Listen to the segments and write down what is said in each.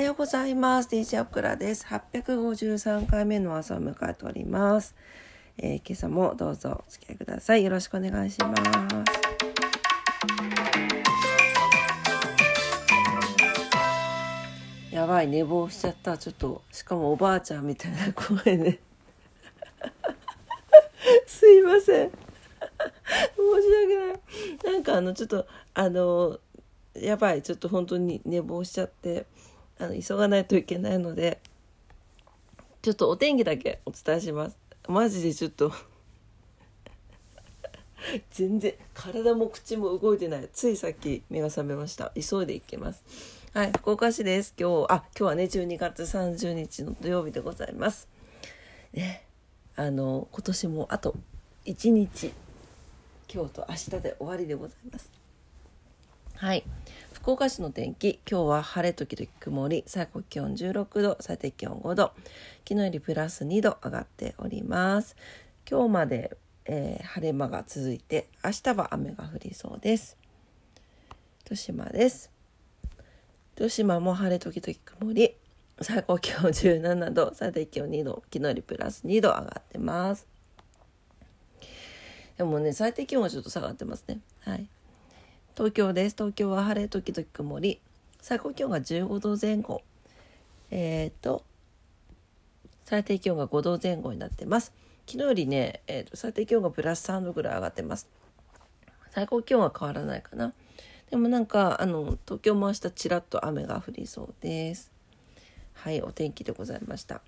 はようございます。DJ オクラです。853回目の朝を迎えております。えー今朝もどうぞお付き合いください。よろしくお願いします。やばい、寝坊しちゃった。ちょっと、しかもおばあちゃんみたいな声で。すいません。申し訳ない。なんかあの、ちょっと、あの、やばい、ちょっと本当に寝坊しちゃって、あの、急がないといけないので、ちょっとお天気だけお伝えします。マジでちょっと、全然体も口も動いてない。ついさっき目が覚めました。急いで行きます。はい福岡市です。今日あ今日はね12月30日の土曜日でございます。ねあの今年もあと1日。今日と明日で終わりでございます。はい。福岡市の天気。今日は晴れ時々曇り。最高気温16度最低気温5度。昨日よりプラス2度上がっております。今日までえー晴れ間が続いて明日は雨が降りそうです。豊島です。豊島も晴れ時々曇り。最高気温17度最低気温2度。昨日よりプラス2度上がってます。でもね最低気温はちょっと下がってますね。はい。東京です。東京は晴れ時々曇り。最高気温が15度前後。えっ、と最低気温が5度前後になってます。昨日よりね、えー、と最低気温がプラス3度ぐらい上がってます。最高気温は変わらないかな。でもなんかあの東京も明日ちらっと雨が降りそうです。はいお天気でございました。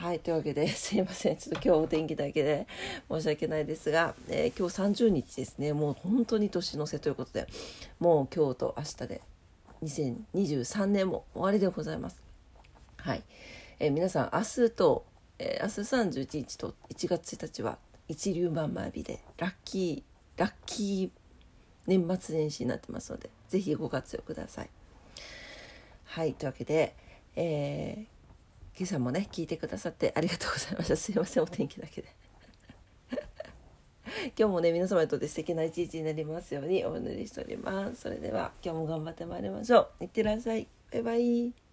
はいというわけですいません。ちょっと今日お天気だけで申し訳ないですが、えー今日30日ですね。もう本当に年の瀬ということでもう今日と明日で2023年も終わりでございます。はい、えー皆さん明日と、えー明日31日と1月1日は一粒万枚日でラッキーラッキー年末年始になってますのでぜひご活用ください。はいというわけで、えー今朝もね聞いてくださってありがとうございました。すいませんお天気だけで。今日もね皆様にとって素敵な一日になりますようにお祈りしております。それでは今日も頑張ってまいりましょう。いってらっしゃい。バイバイ。